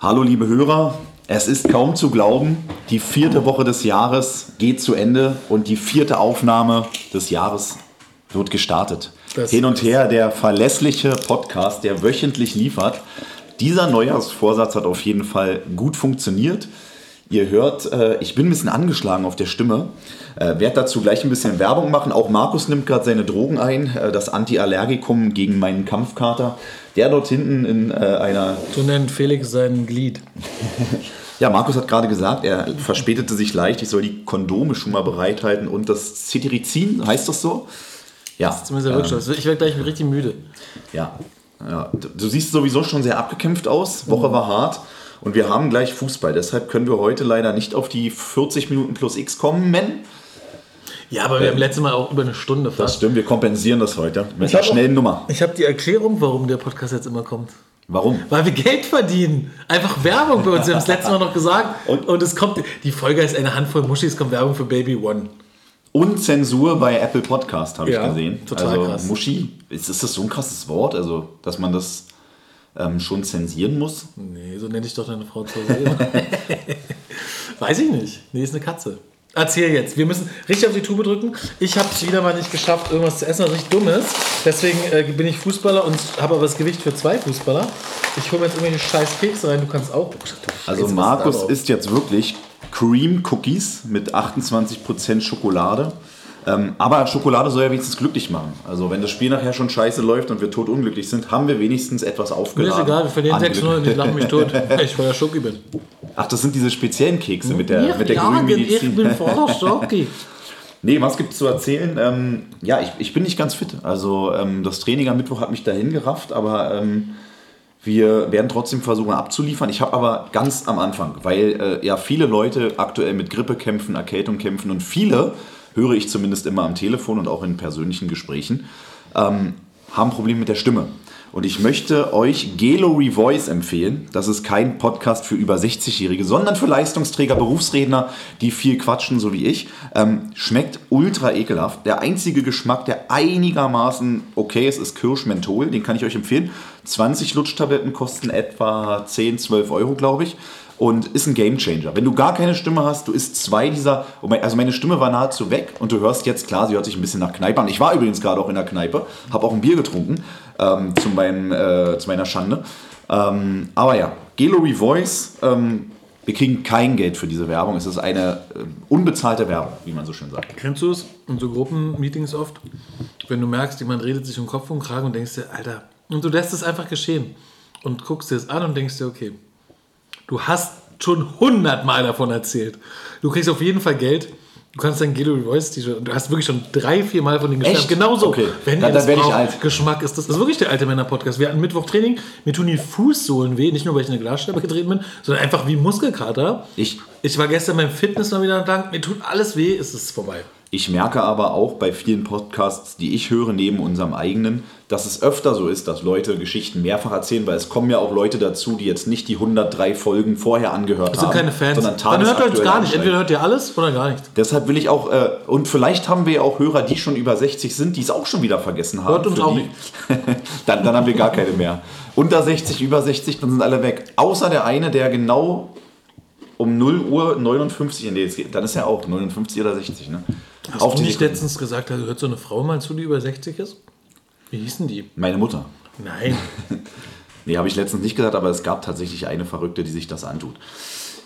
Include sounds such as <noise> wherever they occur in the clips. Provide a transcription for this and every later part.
Hallo liebe Hörer, es ist kaum zu glauben, die vierte Woche des Jahres geht zu Ende und die vierte Aufnahme des Jahres wird gestartet. Das Hin und her der verlässliche Podcast, der wöchentlich liefert. Dieser Neujahrsvorsatz hat auf jeden Fall gut funktioniert. Ihr hört, äh, ich bin ein bisschen angeschlagen auf der Stimme. Äh, werde dazu gleich ein bisschen Werbung machen. Auch Markus nimmt gerade seine Drogen ein, äh, das Antiallergikum gegen meinen Kampfkater. Der dort hinten in äh, einer So nennt Felix sein Glied. <laughs> Ja, Markus hat gerade gesagt, er verspätete sich leicht. Ich soll die Kondome schon mal bereithalten und das Cetirizin, heißt das so? Ja. Zumindest der Wirkstoff. Ich werde gleich richtig müde. Ja. ja. Du du siehst sowieso schon sehr abgekämpft aus. Woche war hart. Und wir haben gleich Fußball. Deshalb können wir heute leider nicht auf die 40 Minuten plus X kommen, Men. Ja, aber wir haben letztes Mal auch über eine Stunde Das fast. stimmt, wir kompensieren das heute mit Ich einer schnellen Nummer. Ich habe die Erklärung, warum der Podcast jetzt immer kommt. Warum? Weil wir Geld verdienen. Einfach Werbung bei uns. Wir haben es <laughs> letztes Mal noch gesagt. Und- Und, es kommt, die Folge ist eine Handvoll Muschis, kommt Werbung für Baby One. Und Zensur bei Apple Podcast habe Ja, ich gesehen. total also krass. Muschi, ist, ist das so ein krasses Wort? Also, dass man das ähm, schon zensieren muss? Nee, so nenne ich doch deine Frau zu Hause. <laughs> Weiß ich nicht. Nee, ist eine Katze. Erzähl jetzt. Wir müssen richtig auf die Tube drücken. Ich habe es wieder mal nicht geschafft, irgendwas zu essen, was richtig dumm ist. Deswegen äh, bin ich Fußballer und habe aber das Gewicht für zwei Fußballer. Ich hole mir jetzt irgendwelche scheiß Kekse rein. Du kannst auch. Oh, du Also Markus isst jetzt wirklich Cream Cookies mit 28% Schokolade. Ähm, aber Schokolade soll ja wenigstens glücklich machen. Also wenn das Spiel nachher schon scheiße läuft und wir totunglücklich sind, haben wir wenigstens etwas Mir aufgeladen. ist egal, wir verlieren an 6-0 und ich lache mich <laughs> tot, weil ich voller Schoki bin. Ach, das sind diese speziellen Kekse mit der, mit der grünen ich Medizin. bin voller <laughs> Schoki. Nee, was gibt's zu erzählen? Ähm, ja, ich, ich bin nicht ganz fit. Also ähm, das Training am Mittwoch hat mich dahin gerafft, aber ähm, wir werden trotzdem versuchen abzuliefern. Ich habe aber ganz am Anfang, weil äh, ja viele Leute aktuell mit Grippe kämpfen, Erkältung kämpfen und viele, höre ich zumindest immer am Telefon und auch in persönlichen Gesprächen, ähm, haben Probleme mit der Stimme. Und ich möchte euch Gelo Revoice empfehlen. Das ist kein Podcast für über 60-Jährige, sondern für Leistungsträger, Berufsredner, die viel quatschen, so wie ich. Ähm, schmeckt ultra ekelhaft. Der einzige Geschmack, der einigermaßen okay ist, ist Kirschmenthol. Den kann ich euch empfehlen. 20 Lutschtabletten kosten etwa 10, 12 Euro, glaube ich. Und ist ein Gamechanger. Wenn du gar keine Stimme hast, du isst zwei dieser. Also meine Stimme war nahezu weg und du hörst jetzt, klar, sie hört sich ein bisschen nach Kneipe an. Ich war übrigens gerade auch in der Kneipe, habe auch ein Bier getrunken, ähm, zu, meinem, äh, zu meiner Schande. Ähm, aber ja, Gelori Voice, ähm, wir kriegen kein Geld für diese Werbung. Es ist eine äh, unbezahlte Werbung, wie man so schön sagt. Kennst du es in so Gruppenmeetings oft? Wenn du merkst, jemand redet sich um Kopf und Kragen und denkst dir, Alter, und du lässt es einfach geschehen und guckst dir es an und denkst dir, okay, du hast schon hundertmal davon erzählt. Du kriegst auf jeden Fall Geld. Du kannst dein Gelo Voice T-Shirt, du hast wirklich schon drei, vier Mal von denen geschwärmt. Genauso. Okay. Wenn Dann- ihr das dann werd ich braucht, alt. Geschmack ist das. Das ist wirklich der alte Männer-Podcast. Wir hatten Mittwoch Training. Mir tun die Fußsohlen weh. Nicht nur, weil ich in eine Glasscheibe getreten bin, sondern einfach wie Muskelkater. Ich- ich war gestern beim Fitness mal wieder entlang. Mir tut alles weh. Es ist vorbei. Ich merke aber auch bei vielen Podcasts, die ich höre, neben unserem eigenen, dass es öfter so ist, dass Leute Geschichten mehrfach erzählen, weil es kommen ja auch Leute dazu, die jetzt nicht die 103 Folgen vorher angehört sind haben. keine Fans. Sondern Dann hört ihr uns gar nicht. Entweder hört ihr alles oder gar nichts. Deshalb will ich auch, äh, und vielleicht haben wir ja auch Hörer, die schon über 60 sind, die es auch schon wieder vergessen haben. Hört uns auch die- <laughs> dann, dann haben wir gar keine mehr. Unter 60, über 60, dann sind alle weg. Außer der eine, der genau um 0 Uhr 59, nee, jetzt geht- dann ist er auch 59 oder 60, ne? Hast Auf du die nicht Sekunde. letztens gesagt, da hört so eine Frau mal zu, die über 60 ist? Wie hießen die? Meine Mutter. Nein. <laughs> Nee, habe ich letztens nicht gesagt, aber es gab tatsächlich eine Verrückte, die sich das antut.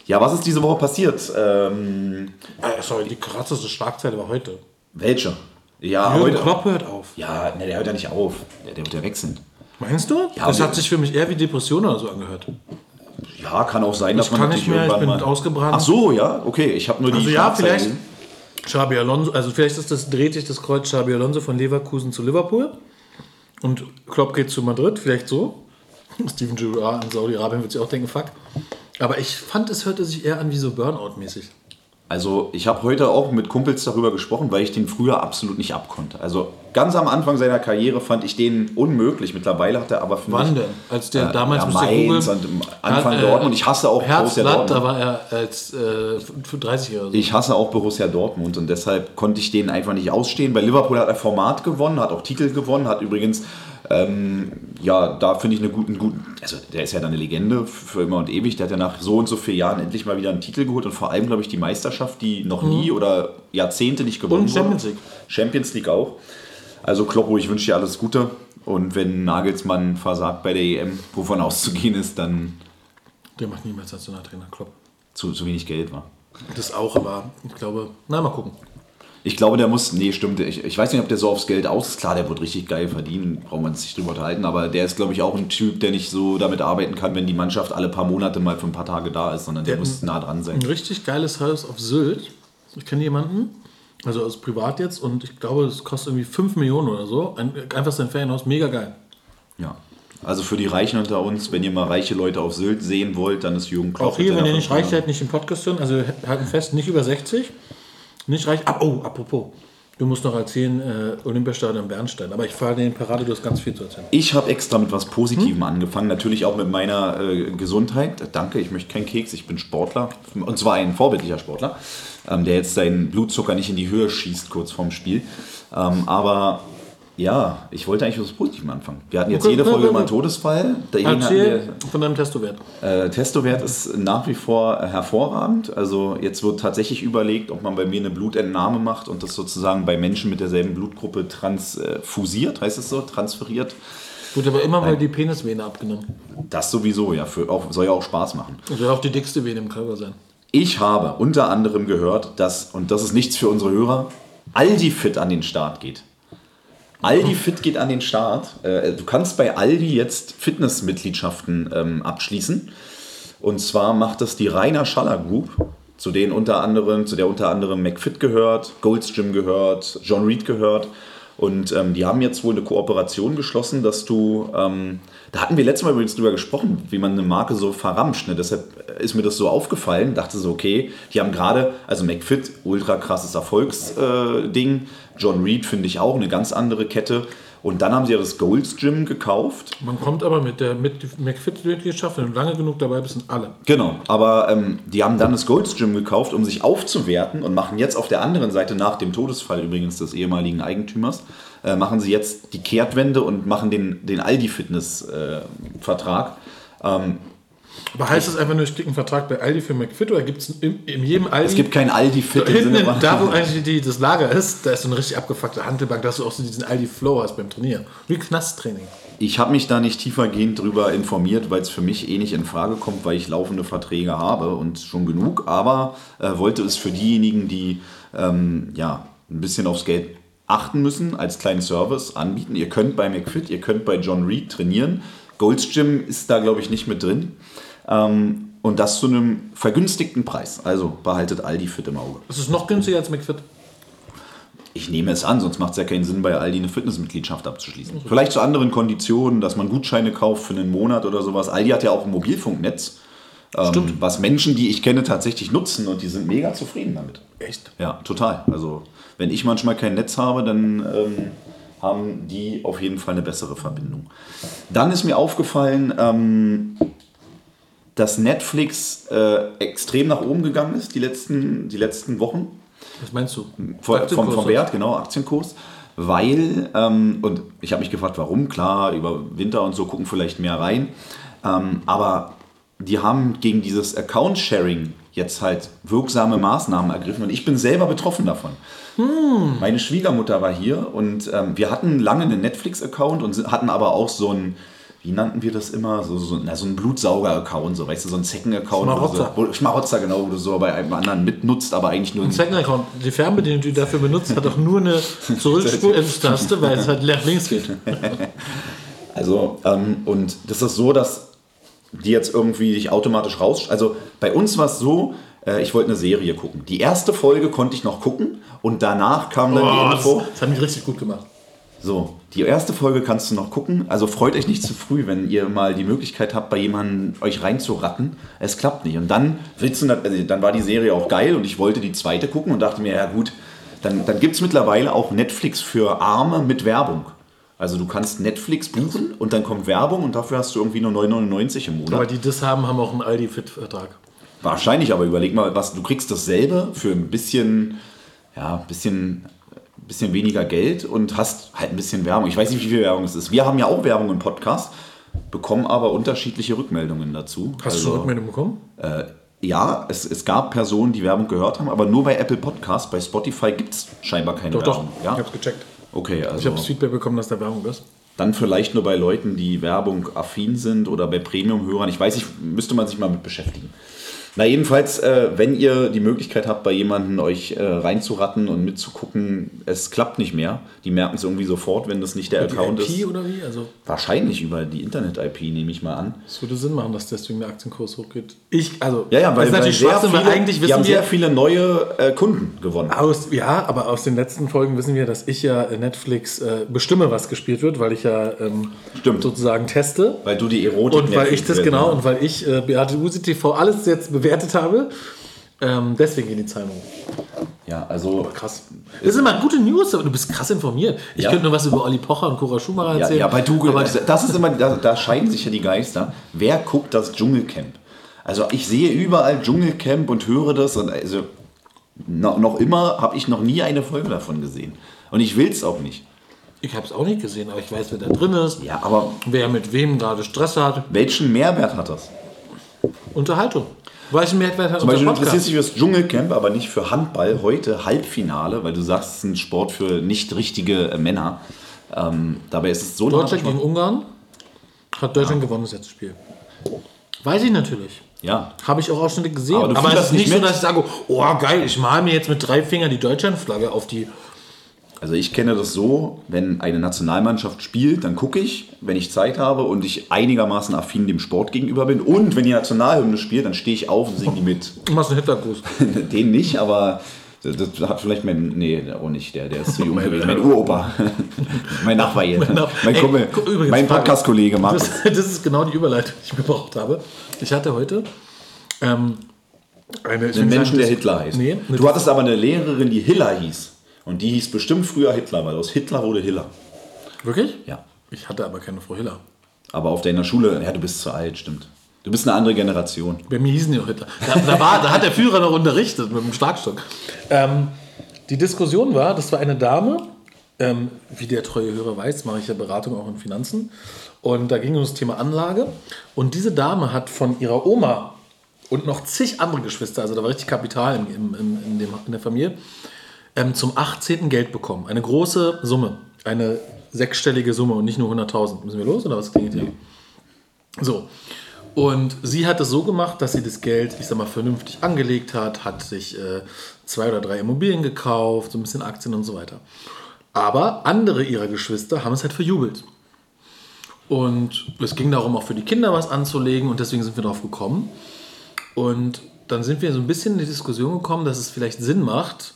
Ja, was ist diese Woche passiert? Ähm, Äh, sorry, die krasseste Schlagzeile war heute. welche? Ja, Jürgen heute. Klopp hört auf. Ja, ne, der hört ja nicht auf. Der, der wird ja wechseln. Meinst du? Ja, das hat sich für mich eher wie Depression oder so angehört. Ja, kann auch sein, dass man kann nicht mehr, ich bin mal. ausgebrannt. Ach so, ja, okay. Ich habe nur die Also ja, Schlagzeilen vielleicht. Xabi Alonso, also vielleicht ist das, dreht sich das Kreuz Xabi Alonso von Leverkusen zu Liverpool und Klopp geht zu Madrid, vielleicht so. <laughs> Steven Gerrard in Saudi-Arabien wird sich auch denken, fuck. Aber ich fand, es hörte sich eher an wie so Burnout-mäßig. Also ich habe heute auch mit Kumpels darüber gesprochen, weil ich den früher absolut nicht abkonnte. Also ganz am Anfang seiner Karriere fand ich den unmunmöglich. Mittlerweile hat er aber finde Wann ich, denn? Als der äh, damals ja, Mainz googeln. und Anfang Hat, äh, Dortmund. Ich hasse auch Borussia Herzblatt, da Dortmund. war er als äh, für 30 Jahre. So. Ich hasse auch Borussia Dortmund und deshalb konnte ich den einfach nicht ausstehen. Bei Liverpool hat er Format gewonnen, hat auch Titel gewonnen, hat übrigens Ähm, ja, da finde ich eine guten, guten, also der ist ja dann eine Legende für immer und ewig. Der hat ja nach so und so vielen Jahren endlich mal wieder einen Titel geholt und vor allem, glaube ich, die Meisterschaft, die noch nie oder Jahrzehnte nicht gewonnen Mhm. Und Champions wurde. League. Champions League auch. Also Kloppo, ich wünsche dir alles Gute. Und wenn Nagelsmann versagt bei der EM, wovon auszugehen ist, dann Der macht niemals Nationaltrainer, Klopp. zu, zu wenig Geld war. Das auch, aber ich glaube, na, mal gucken. Ich glaube, der muss, nee, stimmt, ich, ich weiß nicht, ob der so aufs Geld aus ist. Klar, der wird richtig geil verdienen, braucht man sich drüber unterhalten, aber der ist, glaube ich, auch ein Typ, der nicht so damit arbeiten kann, wenn die Mannschaft alle paar Monate mal für ein paar Tage da ist, sondern der, Der- muss nah dran sein. Ein richtig geiles Haus auf Sylt. Ich kenne jemanden, also aus privat jetzt, und ich glaube, es kostet irgendwie 5 Millionen oder so. Ein, einfach sein Ferienhaus, mega geil. Ja. Also für die Reichen unter uns, wenn ihr mal reiche Leute auf Sylt sehen wollt, dann ist Jürgen Klopp. Auch hier, wenn ihr nicht reich seid, nicht im Podcast hören, also halten fest, nicht über 60. Nicht reich. Ab, oh, apropos. Du musst noch erzählen, äh, Olympiastadion Bernstein. Aber ich fahre den Parade, du hast ganz viel zu erzählen. Ich habe extra mit was Positivem Hm? angefangen, natürlich auch mit meiner äh, Gesundheit. Danke, ich möchte keinen Keks, ich bin Sportler. Und zwar ein vorbildlicher Sportler, ähm, der jetzt seinen Blutzucker nicht in die Höhe schießt kurz vorm Spiel. Ähm, aber ja, ich wollte eigentlich was Positivem anfangen. Wir hatten jetzt jede Folge immer einen Todesfall. Erzähl von deinem Testowert. äh, Testowert ist nach wie vor hervorragend. Also jetzt wird tatsächlich überlegt, ob man bei mir eine Blutentnahme macht und das sozusagen bei Menschen mit derselben Blutgruppe transfusiert, heißt es so, transferiert. Gut, aber immer mal die Penisvene abgenommen. Das sowieso, ja, für auch, soll ja auch Spaß machen. Das soll auch die dickste Vene im Körper sein. Ich habe unter anderem gehört, dass, und das ist nichts für unsere Hörer, Aldi Fit an den Start geht. Aldi Fit geht an den Start. Äh, Du kannst bei Aldi jetzt Fitnessmitgliedschaften ähm, abschließen. Und zwar macht das die Rainer Schaller Group, zu denen unter anderem, zu der unter anderem McFit gehört, Gold's Gym gehört, John Reed gehört. Und ähm, die haben jetzt wohl eine Kooperation geschlossen, dass du, ähm, da hatten wir letztes Mal übrigens drüber gesprochen, wie man eine Marke so verramscht. Ne? Deshalb ist mir das so aufgefallen, dachte so, okay, die haben gerade, also McFit, ultra krasses Erfolgsding, äh. John Reed finde ich auch, eine ganz andere Kette. Und dann haben sie ja das Gold's Gym gekauft. Man kommt aber mit der mit McFit-Mitgliedschaft, wenn du lange genug dabei bist, sind alle. Genau, aber ähm, die haben dann das Gold's Gym gekauft, um sich aufzuwerten und machen jetzt auf der anderen Seite, nach dem Todesfall übrigens des ehemaligen Eigentümers, äh, machen sie jetzt die Kehrtwende und machen den, den Aldi-Fitness-Vertrag. ähm, Aber heißt es einfach nur, ich kriege einen Vertrag bei Aldi für McFit oder gibt es in, in jedem Aldi? es gibt kein Aldi-Fit Hinten, in, da wo eigentlich die, das Lager ist, da ist so eine richtig abgefuckte Handelbank, dass du auch so diesen Aldi Flow hast beim Trainieren. Wie Knasttraining. Ich habe mich da nicht tiefergehend drüber informiert, weil es für mich eh nicht in Frage kommt, weil ich laufende Verträge habe und schon genug, aber äh, wollte es für diejenigen, die ähm, ja, ein bisschen aufs Geld achten müssen, als kleinen Service anbieten. Ihr könnt bei McFit, ihr könnt bei John Reed trainieren. Gold's Gym ist da, glaube ich, nicht mit drin. Ähm, und das zu einem vergünstigten Preis. Also behaltet Aldi Fit im Auge. Das ist noch günstiger als McFit. Ich nehme es an, sonst macht es ja keinen Sinn, bei Aldi eine Fitnessmitgliedschaft abzuschließen. Vielleicht zu anderen Konditionen, dass man Gutscheine kauft für einen Monat oder sowas. Aldi hat ja auch ein Mobilfunknetz, ähm, was Menschen, die ich kenne, tatsächlich nutzen und die sind mega zufrieden damit. Echt? Ja, total. Also, wenn ich manchmal kein Netz habe, dann ähm, haben die auf jeden Fall eine bessere Verbindung. Dann ist mir aufgefallen, ähm, dass Netflix äh, extrem nach oben gegangen ist die letzten, die letzten Wochen. Was meinst du? Vor- vom, vom? Wert, genau, Aktienkurs. Weil, ähm, und ich habe mich gefragt, warum, klar, über Winter und so gucken vielleicht mehr rein. Ähm, aber die haben gegen dieses Account-Sharing jetzt halt wirksame Maßnahmen ergriffen und ich bin selber betroffen davon. Meine Schwiegermutter war hier und ähm, wir hatten lange einen Netflix-Account und hatten aber auch so einen, wie nannten wir das immer, so, so, na, so einen Blutsauger-Account, so, weißt du, so einen Zecken-Account. Schmarotzer. So, Schmarotzer, genau, wo du so bei einem anderen mitnutzt, aber eigentlich nur Ein Second-Account. Die Fernbedienung, die du dafür benutzt, hat auch nur eine <laughs> Zurückspul-Taste, weil es halt links geht. <laughs> Also, ähm, und das ist so, dass die jetzt irgendwie sich automatisch raus. Also bei uns war es so, äh, ich wollte eine Serie gucken. Die erste Folge konnte ich noch gucken und danach kam dann Boah, die Info. das hat mich richtig gut gemacht. So, die erste Folge kannst du noch gucken. Also freut euch nicht zu früh, wenn ihr mal die Möglichkeit habt, bei jemandem euch reinzuratten. Es klappt nicht. Und dann willst du, also dann war die Serie auch geil und ich wollte die zweite gucken und dachte mir, ja gut, dann, dann gibt es mittlerweile auch Netflix für Arme mit Werbung. Also du kannst Netflix buchen und dann kommt Werbung und dafür hast du irgendwie nur 9,99 im Monat. Aber die das haben, haben auch einen Aldi-Fit-Vertrag. Wahrscheinlich, aber überleg mal, was du kriegst dasselbe für ein bisschen, ja, bisschen bisschen weniger Geld und hast halt ein bisschen Werbung. Ich weiß nicht, wie viel Werbung es ist. Wir haben ja auch Werbung im Podcast, bekommen aber unterschiedliche Rückmeldungen dazu. Hast du schon Rückmeldung bekommen? Äh, ja, es, es gab Personen, die Werbung gehört haben, aber nur bei Apple Podcast. Bei Spotify gibt es scheinbar keine Doch, doch. Werbung. Ja? Ich hab's gecheckt. Okay, Ich also habe das Feedback bekommen, dass da Werbung ist. dann vielleicht nur bei Leuten, die Werbung affin sind oder bei Premium-Hörern. Ich weiß nicht, müsste man sich mal mit beschäftigen. Na jedenfalls, äh, wenn ihr die Möglichkeit habt, bei jemandem euch äh, reinzuratten und mitzugucken, es klappt nicht mehr. Die merken es irgendwie sofort, wenn das nicht der Die Account IP ist. oder wie? Also Wahrscheinlich über die Internet-IP, nehme ich mal an. es würde Sinn machen, dass deswegen der Aktienkurs hochgeht. Ich, also, Ja, ja, weil, das ist weil natürlich sehr Schwachsinn, viele, weil eigentlich die wissen haben sehr wir, viele neue äh, Kunden gewonnen. aus, ja, aber aus den letzten Folgen wissen wir, dass ich ja Netflix äh, bestimme, was gespielt wird, weil ich ja ähm, Stimmt. sozusagen teste. Weil du die Erotik Und weil ich das Netflix- genau, und weil ich äh, Beate Use TV alles jetzt bewertet habe, ähm, deswegen gehen die Zahlen hoch. Ja, also Krass. Das sind immer gute News, aber du bist krass informiert. Ich Ja. könnte nur was über Olli Pocher und Cora Schumacher Ja, erzählen. ja, bei du, aber das ist immer, da, da scheiden sich ja die Geister. Wer guckt das Dschungelcamp? Also ich sehe überall Dschungelcamp und höre das und also noch, noch immer habe ich noch nie eine Folge davon gesehen. Und ich will es auch nicht. ich habe es auch nicht gesehen, aber ich weiß, wer da drin ist, Ja, aber wer mit wem gerade Stress hat. welchen Mehrwert hat das? Unterhaltung. Welchen Mehrwert hat Zum Beispiel du interessierst dich für das Dschungelcamp, aber nicht für Handball. Heute Halbfinale, weil du sagst, es ist ein Sport für nicht richtige äh, Männer. Ähm, dabei ist es so Deutschland gegen Ungarn hat Deutschland gewonnen das letzte Spiel. Weiß ich natürlich. Ja, Habe ich auch Ausschnitte gesehen. Aber Aber, es ist nicht nicht so, mit? dass ich sage, oh geil, ich male mir jetzt mit drei Fingern die Deutschlandflagge auf die. Also ich kenne das so, wenn eine Nationalmannschaft spielt, dann gucke ich, wenn ich Zeit habe und ich einigermaßen affin dem Sport gegenüber bin. Und wenn die Nationalhymne spielt, dann stehe ich auf und singe die mit. <laughs> Du machst einen Hitlergruß. <laughs> Den nicht, aber das, hat vielleicht mein, nee, auch nicht, der, der ist zu jung gewesen. Mein Uropa. <laughs> mein Nachbar jetzt. Mein Mein, Nach- Ey, Kumpel, übrigens, mein. Podcast-Kollege Markus. Das, das ist genau die Überleitung, die ich gebraucht habe. Ich hatte heute ähm, eine. Einen Menschen, sagen, der Hitler heißt. Nee, du hattest aber eine Lehrerin, die Hiller hieß. Und die hieß bestimmt früher Hitler, weil aus Hitler wurde Hiller. Wirklich? Ja. Ich hatte aber keine Frau Hiller. Aber auf deiner Schule, ja, du bist zu alt, stimmt. Du bist eine andere Generation. Bei mir hießen die auch Hitler. Da, da, war, da hat der Führer noch unterrichtet mit dem Schlagstock. Ähm, die Diskussion war, das war eine Dame, ähm, wie der treue Hörer weiß, mache ich ja Beratung auch in Finanzen. Und da ging es um das Thema Anlage. Und diese Dame hat von ihrer Oma und noch zig andere Geschwister, also da war richtig Kapital im, im, im, in, dem, in der Familie, ähm, zum 18. Geld bekommen. Eine große Summe. Eine sechsstellige Summe und nicht nur 100.000. Müssen wir los oder was klingt hier? So. Und sie hat es so gemacht, dass sie das Geld, ich sag mal, vernünftig angelegt hat, hat sich äh, zwei oder drei Immobilien gekauft, so ein bisschen Aktien und so weiter. Aber andere ihrer Geschwister haben es halt verjubelt. Und es ging darum, auch für die Kinder was anzulegen und deswegen sind wir darauf gekommen. Und dann sind wir so ein bisschen in die Diskussion gekommen, dass es vielleicht Sinn macht,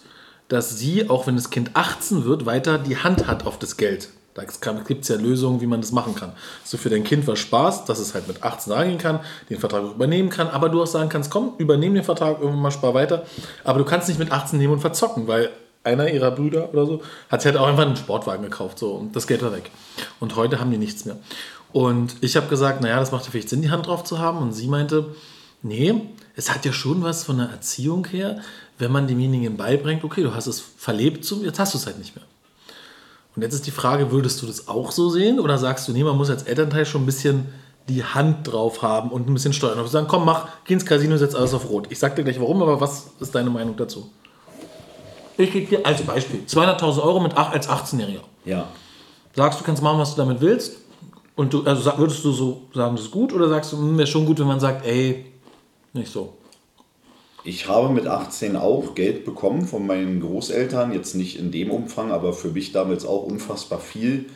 dass sie, auch wenn das Kind 18 wird, weiter die Hand hat auf das Geld. Da gibt es ja Lösungen, wie man das machen kann. Dass du für dein Kind was sparst, dass es halt mit 18 reingehen kann, den Vertrag übernehmen kann, aber du auch sagen kannst, komm, übernehm den Vertrag, irgendwann mal spar weiter. Aber du kannst nicht mit 18 nehmen und verzocken, weil einer ihrer Brüder oder so hat sich halt auch einfach einen Sportwagen gekauft so, und das Geld war weg. Und heute haben die nichts mehr. Und ich habe gesagt, naja, das macht ja vielleicht Sinn, die Hand drauf zu haben. Und sie meinte, nee, es hat ja schon was von der Erziehung her, wenn man demjenigen beibringt, okay, du hast es verlebt, jetzt hast du es halt nicht mehr. Und jetzt ist die Frage, würdest du das auch so sehen oder sagst du, nee, man muss als Elternteil schon ein bisschen die Hand drauf haben und ein bisschen steuern. Und sagen, komm, mach, geh ins Casino, setz alles auf Rot. Ich sag dir gleich warum, aber was ist deine Meinung dazu? Ich gebe dir als Beispiel 200.000 Euro mit acht, als 18-Jähriger. Ja. Sagst du, kannst machen, was du damit willst? Und du, also würdest du so sagen, das ist gut oder sagst du, hm, wäre schon gut, wenn man sagt, ey, nicht so. Ich habe mit 18 auch Geld bekommen von meinen Großeltern, jetzt nicht in dem Umfang, aber für mich damals auch unfassbar viel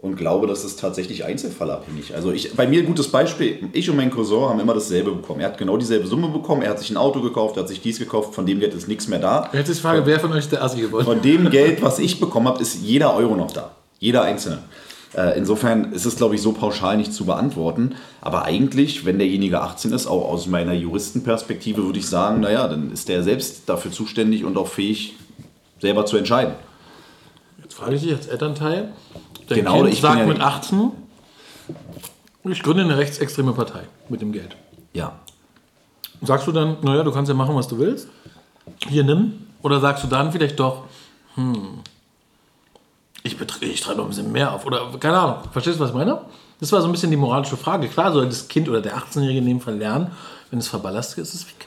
und glaube, das ist tatsächlich einzelfallabhängig. Also ich, bei mir gutes Beispiel, ich und mein Cousin haben immer dasselbe bekommen. Er hat genau dieselbe Summe bekommen, er hat sich ein Auto gekauft, er hat sich dies gekauft, von dem Geld ist nichts mehr da. Jetzt ist die Frage, wer von euch ist der Assi geworden? Von dem Geld, was ich bekommen habe, ist jeder Euro noch da. Jeder einzelne. Äh, Insofern ist es, glaube ich, so pauschal nicht zu beantworten. Aber eigentlich, wenn derjenige 18 ist, auch aus meiner Juristenperspektive, würde ich sagen, naja, dann ist der selbst dafür zuständig und auch fähig, selber zu entscheiden. Jetzt frage ich dich als Elternteil. Dein Genau, kind ich sagt ja- mit 18, ich gründe eine rechtsextreme Partei mit dem Geld. Ja. Sagst du dann, naja, du kannst ja machen, was du willst? Hier nimm. Oder sagst du dann vielleicht doch, hm, Ich, ich trete noch ein bisschen mehr auf. Oder keine Ahnung. Verstehst du, was ich meine? Das war so ein bisschen die moralische Frage. Klar soll das Kind oder der 18-Jährige in dem Fall lernen, wenn es verballastet ist, ist es weg.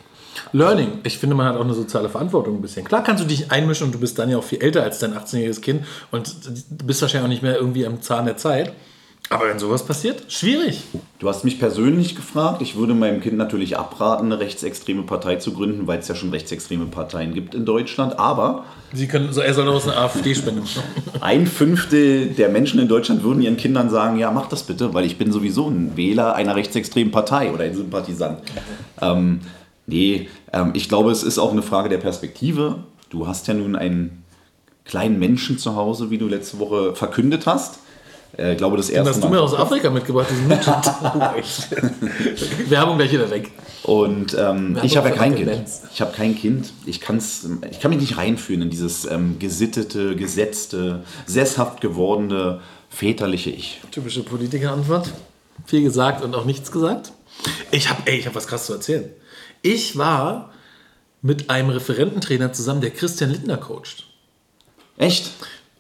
Learning. Ich finde, man hat auch eine soziale Verantwortung ein bisschen. Klar kannst du dich einmischen und du bist dann ja auch viel älter als dein 18-jähriges Kind und du bist wahrscheinlich auch nicht mehr irgendwie am Zahn der Zeit. Aber wenn sowas passiert, schwierig. Du hast mich persönlich gefragt. Ich würde meinem Kind natürlich abraten, eine rechtsextreme Partei zu gründen, weil es ja schon rechtsextreme Parteien gibt in Deutschland. Aber Sie können, so, er soll daraus eine AfD spenden. ein Fünftel der Menschen in Deutschland würden ihren Kindern sagen, ja, mach das bitte, weil ich bin sowieso ein Wähler einer rechtsextremen Partei oder ein Sympathisant. Ähm, nee, ähm, ich glaube, es ist auch eine Frage der Perspektive. Du hast ja nun einen kleinen Menschen zu Hause, wie du letzte Woche verkündet hast. Äh, Ich glaube, das Den erste hast du Mal. mir aus Afrika mitgebracht, diesen. <laughs> <laughs> Werbung gleich wieder weg. Und ähm, Wir ich haben habe ja kein Kind. Ich habe kein Kind. Ich, kann's, ich kann mich nicht reinfühlen in dieses ähm, gesittete, gesetzte, sesshaft gewordene, väterliche Ich. Typische Politikerantwort. Viel gesagt und auch nichts gesagt. Ich habe, ey, ich habe was krass zu erzählen. Ich war mit einem Referententrainer zusammen, der Christian Lindner coacht. Echt?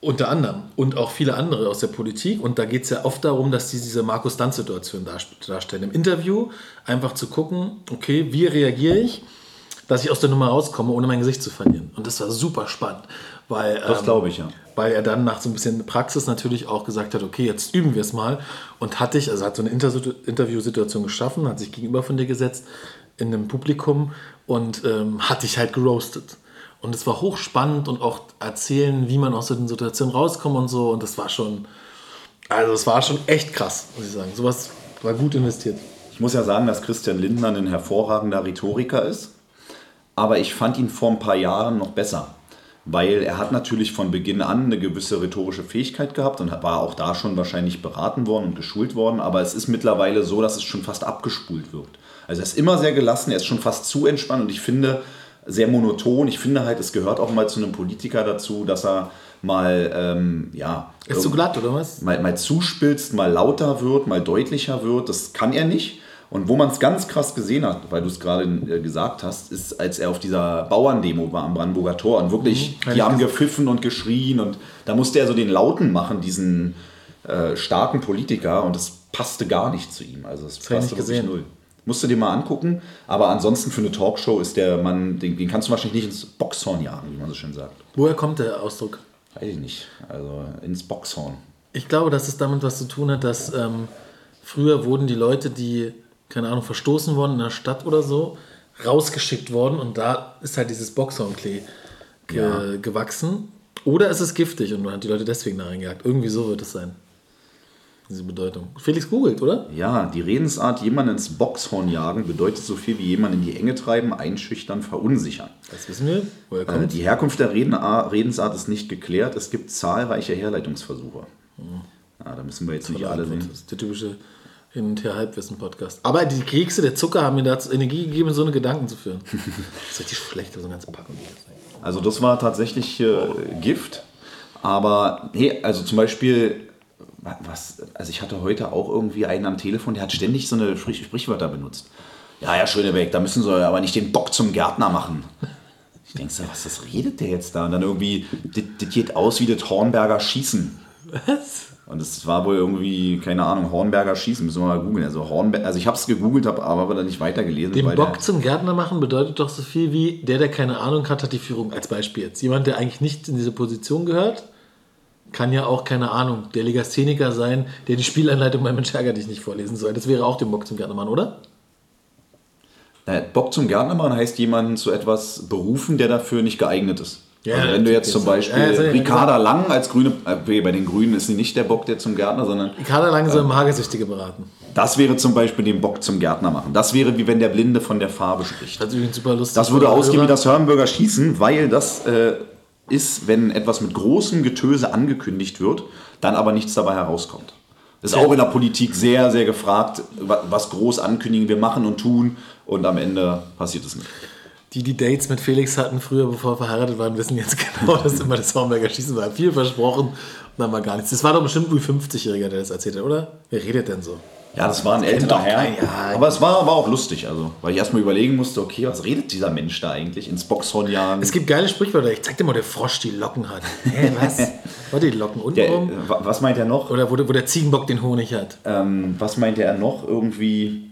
Unter anderem. Und auch viele andere aus der Politik. Und da geht es ja oft darum, dass sie diese Markus-Danz-Situation dar- darstellen. Im Interview einfach zu gucken, okay, wie reagiere ich, dass ich aus der Nummer rauskomme, ohne mein Gesicht zu verlieren. Und das war super spannend. Weil, Das ähm, glaube ich ja. weil er dann nach so ein bisschen Praxis natürlich auch gesagt hat, okay, jetzt üben wir es mal. Und hat dich, also hat so eine Inter Interviewsituation geschaffen, hat sich gegenüber von dir gesetzt in einem Publikum und ähm, hat dich halt geroastet. Und es war hochspannend und auch erzählen, wie man aus so den Situationen rauskommt und so. Und das war schon, also es war schon echt krass, muss ich sagen. Sowas war gut investiert. Ich muss ja sagen, dass Christian Lindner ein hervorragender Rhetoriker ist. Aber ich fand ihn vor ein paar Jahren noch besser. Weil er hat natürlich von Beginn an eine gewisse rhetorische Fähigkeit gehabt und war auch da schon wahrscheinlich beraten worden und geschult worden. Aber es ist mittlerweile so, dass es schon fast abgespult wirkt. Also er ist immer sehr gelassen, er ist schon fast zu entspannt und ich finde sehr monoton. Ich finde halt, es gehört auch mal zu einem Politiker dazu, dass er mal, ähm, ja, Ist zu glatt, oder was? mal, mal zuspitzt, mal lauter wird, mal deutlicher wird. Das kann er nicht. Und wo man es ganz krass gesehen hat, weil du es gerade äh, gesagt hast, ist, als er auf dieser Bauerndemo war am Brandenburger Tor und wirklich, Mhm. die haben gepfiffen und geschrien und da musste er so den Lauten machen, diesen äh, starken Politiker und das passte gar nicht zu ihm. Also es passte wirklich null. Musst du dir mal angucken, aber ansonsten für eine Talkshow ist der Mann, den, den kannst du wahrscheinlich nicht ins Boxhorn jagen, wie man so schön sagt. Woher kommt der Ausdruck? Weiß ich nicht. Also ins Boxhorn. Ich glaube, dass es damit was zu tun hat, dass ähm, früher wurden die Leute, die, keine Ahnung, verstoßen wurden in der Stadt oder so, rausgeschickt worden und da ist halt dieses Boxhornklee ge Ja. gewachsen. Oder ist es giftig und man hat die Leute deswegen da reingejagt. Irgendwie so wird es sein. Diese Bedeutung. Felix googelt, oder? Ja, die Redensart jemanden ins Boxhorn jagen bedeutet so viel wie jemanden in die Enge treiben, einschüchtern, verunsichern. Das wissen wir. Woher Äh, kommt die Herkunft der Redensart ist nicht geklärt. Es gibt zahlreiche Herleitungsversuche. Ja, da müssen wir jetzt nicht alle Das sehen. ist der typische Hin- und Her-Halbwissen-Podcast. Aber die Kekse, der Zucker haben mir dazu Energie gegeben, so eine Gedanken zu führen. <laughs> das ist richtig schlecht, so eine ganze Packung. Also das war tatsächlich äh, Gift. Aber nee, also zum Beispiel, was, also ich hatte heute auch irgendwie einen am Telefon, der hat ständig so eine Sprich Sprichwörter benutzt. Ja, ja, Schönebeck, da müssen sie aber nicht den Bock zum Gärtner machen. Ich denke so, was das redet der jetzt da? Und dann irgendwie, das geht aus wie das Hornberger Schießen. Was? Und es war wohl irgendwie, keine Ahnung, Hornberger Schießen, müssen wir mal googeln. Also, Hornber also ich habe es gegoogelt, hab aber dann nicht weitergelesen. Den Bock zum Gärtner machen bedeutet doch so viel wie der, der keine Ahnung hat, hat die Führung als Beispiel jetzt. Jemand, der eigentlich nicht in diese Position gehört, kann ja auch, keine Ahnung, der Legastheniker sein, der die Spielanleitung bei Mensch ärger dich nicht vorlesen soll. Das wäre auch den Bock zum Gärtner machen, oder? Na, Bock zum Gärtner machen heißt jemanden zu etwas berufen, der dafür nicht geeignet ist. Ja, also wenn du jetzt zum Beispiel ja, Ricarda Lang als Grüne, äh, bei den Grünen ist sie nicht der Bock, der zum Gärtner, sondern Kader lang soll Magersüchtige beraten. das wäre zum Beispiel den Bock zum Gärtner machen. Das wäre wie wenn der Blinde von der Farbe spricht. Das ist übrigens super lustig. Das würde ausgehen wie das Hörnbürger Schießen, weil das äh, ist, wenn etwas mit großem Getöse angekündigt wird, dann aber nichts dabei herauskommt. Ist auch in der Politik sehr, sehr gefragt, wa- was groß ankündigen wir machen und tun und am Ende passiert es nicht. Die, die Dates mit Felix hatten früher, bevor wir verheiratet waren, wissen jetzt <laughs> genau, dass immer das Hornberger Schießen war. Viel versprochen und dann war gar nichts. Das war doch bestimmt ein 50-Jähriger, der das erzählt hat, oder? Wer redet denn so? Ja, das war ein älterer Herr. ja. aber es war, war auch lustig, also, weil ich erstmal überlegen musste, okay, was redet dieser Mensch da eigentlich? Ins Boxhorn jagen. Es gibt geile Sprichwörter. Ich zeig dir mal, der Frosch die Locken hat. Hä, <laughs> was? Warte, die Locken unten rum? äh, wa- was meint er noch? Oder wo, der- wo der Ziegenbock den Honig hat? Ähm, was meinte er noch? Irgendwie.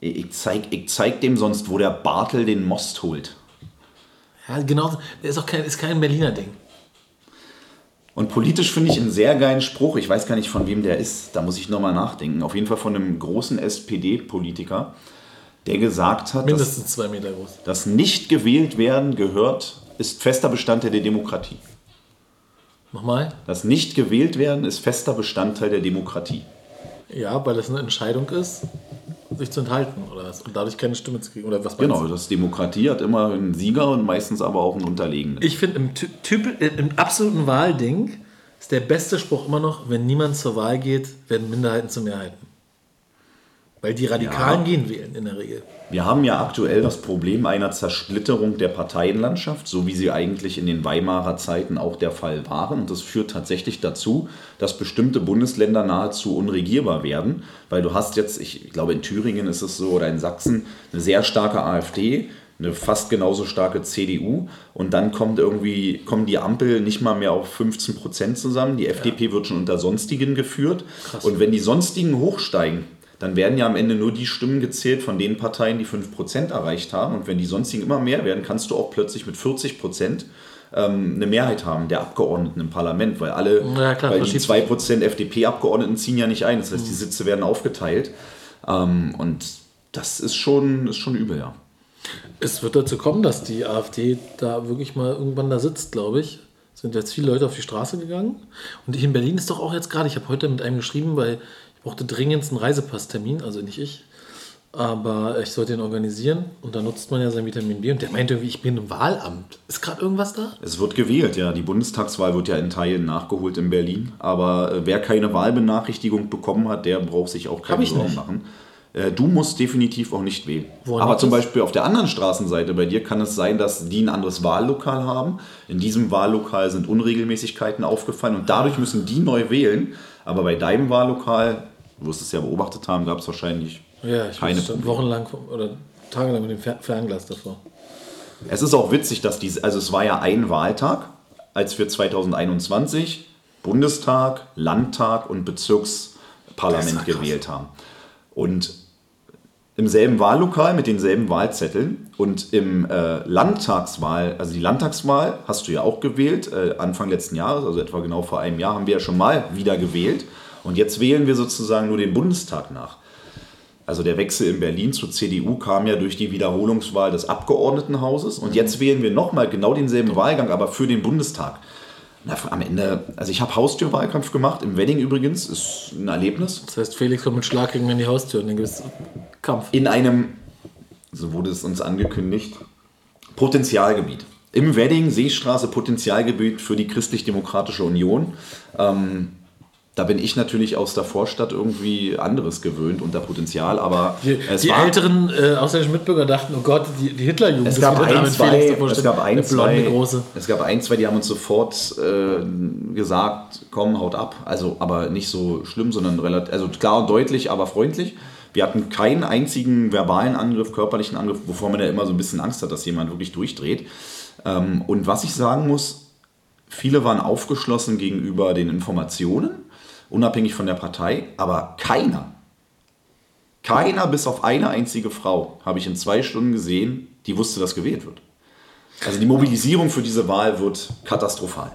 Ich zeig, ich zeig dem sonst, wo der Bartel den Most holt. Ja, genau. Der ist auch kein, ist kein Berliner Ding. Und politisch finde ich einen sehr geilen Spruch. Ich weiß gar nicht, von wem der ist. Da muss ich nochmal nachdenken. Auf jeden Fall von einem großen SPD-Politiker, der gesagt hat, dass Mindestens zwei Meter groß. das nicht gewählt werden gehört, ist fester Bestandteil der Demokratie. Nochmal? Das nicht gewählt werden ist fester Bestandteil der Demokratie. Ja, weil das eine Entscheidung ist, sich zu enthalten oder was? Und dadurch keine Stimme zu kriegen. Oder was Genau, du? das Demokratie hat immer einen Sieger und meistens aber auch einen Unterlegenen. Ich finde, im, äh, im absoluten Wahlding ist der beste Spruch immer noch, wenn niemand zur Wahl geht, werden Minderheiten zu Mehrheiten. Weil die Radikalen Ja. gehen wählen in der Regel. Wir haben ja aktuell das Problem einer Zersplitterung der Parteienlandschaft, so wie sie eigentlich in den Weimarer Zeiten auch der Fall waren. Und das führt tatsächlich dazu, dass bestimmte Bundesländer nahezu unregierbar werden, weil du hast jetzt, ich glaube in Thüringen ist es so oder in Sachsen, eine sehr starke AfD, eine fast genauso starke CDU und dann kommt irgendwie, kommen die Ampel nicht mal mehr auf 15 Prozent zusammen. Die FDP wird schon unter Sonstigen geführt. Und wenn die Sonstigen hochsteigen, dann werden ja am Ende nur die Stimmen gezählt von den Parteien, die 5% erreicht haben. Und wenn die sonstigen immer mehr werden, kannst du auch plötzlich mit 40% ähm, eine Mehrheit haben der Abgeordneten im Parlament, weil alle, Ja, klar, weil die verschiebt 2% FDP-Abgeordneten ziehen ja nicht ein. Das heißt, die Sitze werden aufgeteilt. Ähm, und das ist schon, ist schon übel, ja. Es wird dazu kommen, dass die AfD da wirklich mal irgendwann da sitzt, glaube ich. Es sind jetzt viele Leute auf die Straße gegangen. Und ich in Berlin ist doch auch jetzt gerade, ich habe heute mit einem geschrieben, weil brauchte dringend einen Reisepasstermin, also nicht ich. Aber ich sollte ihn organisieren und da nutzt man ja sein Vitamin B. Und der meinte irgendwie, ich bin im Wahlamt. Ist gerade irgendwas da? Es wird gewählt, ja. Die Bundestagswahl wird ja in Teilen nachgeholt in Berlin. Aber äh, wer keine Wahlbenachrichtigung bekommen hat, der braucht sich auch keine Sorgen nicht. machen. Äh, Du musst definitiv auch nicht wählen. Woran Aber zum? Beispiel auf der anderen Straßenseite bei dir kann es sein, dass die ein anderes Wahllokal haben. In diesem Wahllokal sind Unregelmäßigkeiten aufgefallen und dadurch müssen die neu wählen. Aber bei deinem Wahllokal, du wirst es ja beobachtet haben, gab es wahrscheinlich Ja, ich keine Probleme. wochenlang oder tagelang mit dem Fer Fernglas davor. Es ist auch witzig, dass diese, also es war ja ein Wahltag, als wir 2021 Bundestag, Landtag und Bezirksparlament gewählt haben. Und im selben Wahllokal mit denselben Wahlzetteln und im äh, Landtagswahl, also die Landtagswahl hast du ja auch gewählt, äh, Anfang letzten Jahres, also etwa genau vor einem Jahr, haben wir ja schon mal wieder gewählt. Und jetzt wählen wir sozusagen nur den Bundestag nach. Also der Wechsel in Berlin zur CDU kam ja durch die Wiederholungswahl des Abgeordnetenhauses. Und jetzt wählen wir nochmal genau denselben Wahlgang, aber für den Bundestag. Na, am Ende, also ich habe Haustürwahlkampf gemacht, im Wedding übrigens, ist ein Erlebnis. Das heißt, Felix kommt mit Schlagringen in die Haustür und dann gibt es Kampf. In einem, so wurde es uns angekündigt, Potenzialgebiet. Im Wedding, Seestraße, Potenzialgebiet für die Christlich-Demokratische Union. Ähm, da bin ich natürlich aus der Vorstadt irgendwie anderes gewöhnt unter Potenzial, aber Die, die älteren äh, ausländischen Mitbürger dachten, oh Gott, die, die Hitlerjugend Es gab, ein, zwei, es gab ein, zwei, große. es gab ein, zwei, die haben uns sofort äh, gesagt, komm, haut ab. Also, aber nicht so schlimm, sondern relativ, also klar und deutlich, aber freundlich. Wir hatten keinen einzigen verbalen Angriff, körperlichen Angriff, wovor man ja immer so ein bisschen Angst hat, dass jemand wirklich durchdreht. Ähm, und was ich sagen muss, viele waren aufgeschlossen gegenüber den Informationen, unabhängig von der Partei, aber keiner, keiner bis auf eine einzige Frau habe ich in zwei Stunden gesehen, die wusste, dass gewählt wird. Also die Mobilisierung für diese Wahl wird katastrophal.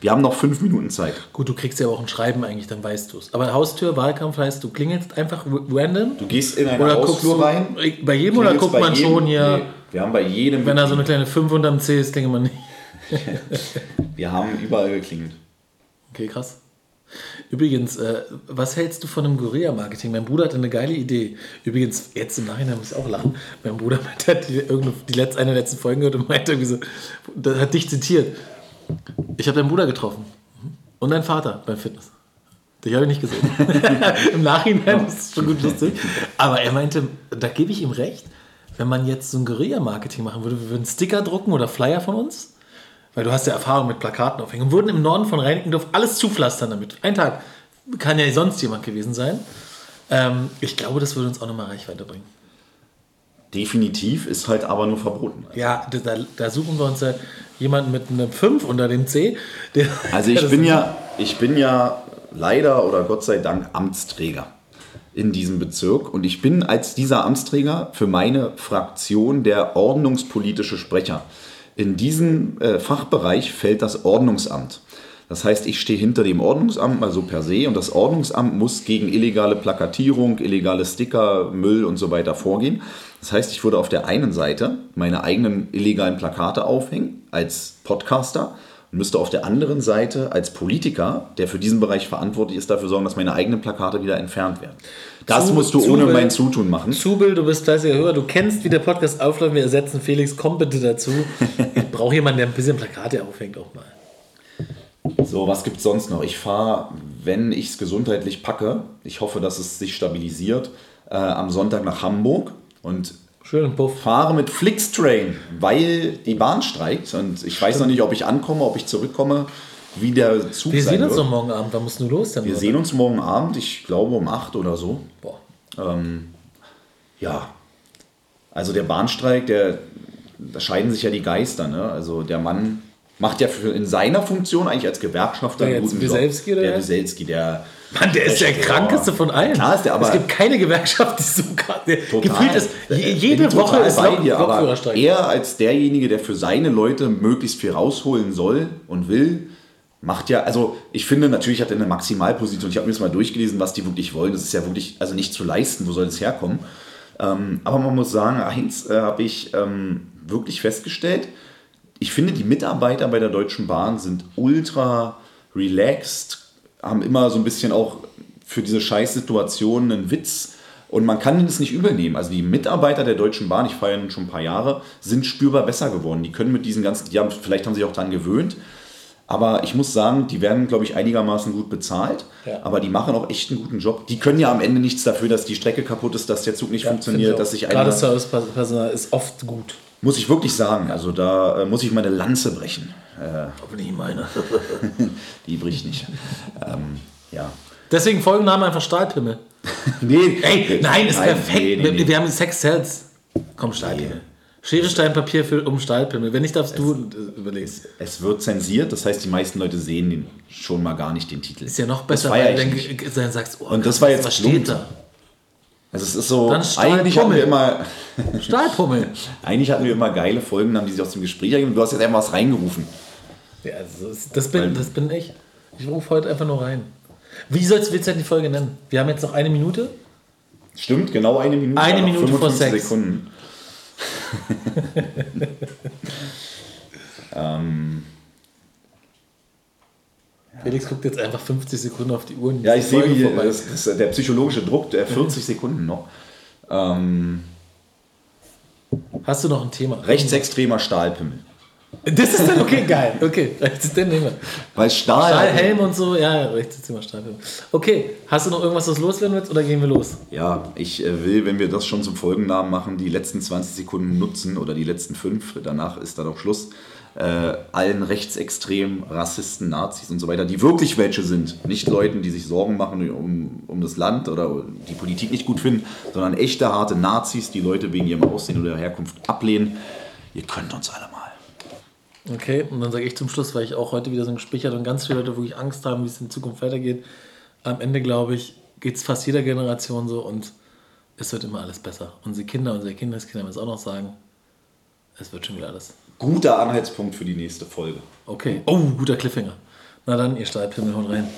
Wir haben noch fünf Minuten Zeit. Gut, du kriegst ja auch ein Schreiben eigentlich, dann weißt du es. Aber Haustür, Wahlkampf heißt, du klingelst einfach random. Du gehst in eine Oder Haustür guckst du rein. bei jedem oder guckt man jedem- schon hier, Nee, wir haben bei jedem. wenn da so eine kleine 5 unterm C ist, klingelt man nicht. <laughs> wir haben überall geklingelt. Okay, krass. Übrigens, äh, was hältst du von einem Guerilla-Marketing? Mein Bruder hatte eine geile Idee. Übrigens, jetzt im Nachhinein muss ich auch lachen. Mein Bruder <laughs> meinte, hat die, die letzte, eine der letzten Folgen gehört und meinte irgendwie so, das hat dich zitiert. Ich habe deinen Bruder getroffen. Und deinen Vater beim Fitness. Dich habe ich nicht gesehen. <laughs> Im Nachhinein ist es schon gut lustig. Aber er meinte, da gebe ich ihm recht, wenn man jetzt so ein Guerilla-Marketing machen würde, wir würden Sticker drucken oder Flyer von uns, weil du hast ja Erfahrung mit Plakaten aufhängen, und würden im Norden von Reinickendorf alles zupflastern damit. Ein Tag. Kann ja sonst jemand gewesen sein. Ähm, ich glaube, das würde uns auch nochmal Reichweite bringen. Definitiv ist halt aber nur verboten. Ja, da, da suchen wir uns ja jemanden mit einem 5 unter dem C. Also ich bin ja, ich bin ja leider oder Gott sei Dank Amtsträger in diesem Bezirk und ich bin als dieser Amtsträger für meine Fraktion der ordnungspolitische Sprecher. In diesen äh, Fachbereich fällt das Ordnungsamt. Das heißt, ich stehe hinter dem Ordnungsamt, also per se, und das Ordnungsamt muss gegen illegale Plakatierung, illegale Sticker, Müll und so weiter vorgehen. Das heißt, ich würde auf der einen Seite meine eigenen illegalen Plakate aufhängen als Podcaster müsste auf der anderen Seite als Politiker, der für diesen Bereich verantwortlich ist, dafür sorgen, dass meine eigenen Plakate wieder entfernt werden. Das Zu- musst du Zubel- ohne mein Zutun machen. Zubel, du bist fleißiger Hörer, du kennst, wie der Podcast aufläuft. Wir ersetzen Felix, komm bitte dazu. Ich <laughs> brauche jemanden, der ein bisschen Plakate aufhängt auch mal. So, was gibt es sonst noch? Ich fahre, wenn ich es gesundheitlich packe, ich hoffe, dass es sich stabilisiert, äh, am Sonntag nach Hamburg und Schönen Puff. fahre mit Flixtrain, weil die Bahn streikt und ich weiß noch nicht, ob ich ankomme, ob ich zurückkomme, wie der Zug Wir sein sehen uns wird. doch morgen Abend, wann musst du los dann? Wir sehen uns morgen Abend, ich glaube um 8 oder so. Boah. Ja, also der Bahnstreik, der, da scheiden sich ja die Geister. Ne? Also der Mann macht ja in seiner Funktion eigentlich als Gewerkschafter Der einen guten Wieselski Job. oder Der? Wieselski, der... Mann, der ist der Ja. krankeste von allen. Klar ist der, aber- es gibt keine Gewerkschaft, die so krass der. Gefühlt ist. Jede Woche ist Lokführerstreik. er als derjenige, der für seine Leute möglichst viel rausholen soll und will, macht ja, also ich finde natürlich hat er eine Maximalposition. Ich habe mir das mal durchgelesen, was die wirklich wollen. Das ist ja wirklich, also nicht zu leisten, wo soll das herkommen? Ähm, aber man muss sagen, eins äh, habe ich ähm, wirklich festgestellt. Ich finde, die Mitarbeiter bei der Deutschen Bahn sind ultra relaxed, haben immer so ein bisschen auch für diese Scheißsituation einen Witz. Und man kann es nicht übel nehmen. Also die Mitarbeiter der Deutschen Bahn, ich nun schon ein paar Jahre, sind spürbar besser geworden. Die können mit diesen ganzen, die haben, vielleicht haben sie sich auch daran gewöhnt. Aber ich muss sagen, die werden, glaube ich, einigermaßen gut bezahlt. Ja. Aber die machen auch echt einen guten Job. Die können ja am Ende nichts dafür, dass die Strecke kaputt ist, dass der Zug nicht funktioniert, dass sich einer Gerade Servicepersonal ist oft gut. muss ich wirklich sagen, also da äh, muss ich meine Lanze brechen. Äh, Aber nicht meine. <laughs> die bricht nicht. ähm, ja. Deswegen Folgenname einfach Stahlpimmel. <laughs> Nee, Ey, nein, ist perfekt. nee, nee, Wir, nee. wir haben Sex Cells. Komm, Stahlpimmel. Schere, Stein, Papier für, um Stahlpimmel. Wenn nicht, darfst du äh, überlegen. Es wird zensiert, das heißt, die meisten Leute sehen den, schon mal gar nicht den Titel. Ist ja noch besser, weil dann dann sagst, oh, Und das war jetzt was steht da? Also es ist so, Dann Stahlpummel. eigentlich hatten, wir immer, <laughs> <laughs> Stahlpummel. eigentlich hatten wir immer geile Folgen, haben die sich aus dem Gespräch ergeben. Du hast jetzt einfach was reingerufen. Ja, also das, bin, das bin ich. Ich rufe heute einfach nur rein. Wie sollst du denn die Folge nennen? Wir haben jetzt noch eine Minute. Stimmt, genau eine Minute. Eine Minute vor 55 sechs. Sekunden. <laughs> ähm, Felix guckt jetzt einfach 50 Sekunden auf die Uhr. ja, ich sehe, wie das, das, der psychologische Druck, der <laughs> 40 Sekunden noch. Ähm, Hast du noch ein Thema? rechtsextremer Stahlpimmel. Das ist dann okay, geil. Okay, nehmen wir. Weil Stahl. Stahlhelm und so, ja, Rechtsextrem Stahlhelm. Okay, hast du noch irgendwas, was loswerden willst oder gehen wir los? Ja, ich äh, will, wenn wir das schon zum Folgennamen machen, die letzten 20 Sekunden nutzen oder die letzten fünf, danach ist dann auch Schluss, äh, allen Rechtsextremen, Rassisten, Nazis und so weiter, die wirklich welche sind, nicht Leuten, die sich Sorgen machen um, um das Land oder die Politik nicht gut finden, sondern echte, harte Nazis, die Leute wegen ihrem Aussehen oder Herkunft ablehnen. Ihr könnt uns alle. Okay, und dann sage ich zum Schluss, weil ich auch heute wieder so ein Gespräch hatte und ganz viele Leute wirklich Angst haben, wie es in Zukunft weitergeht. Am Ende, glaube ich, geht es fast jeder Generation so und es wird immer alles besser. Unsere Kinder, unsere Kindeskinder werden es auch noch sagen. Es wird schon wieder alles. Guter Anhaltspunkt für die nächste Folge. Okay. Oh, guter Cliffhanger. Na dann, ihr Stahlpimmel, haut rein.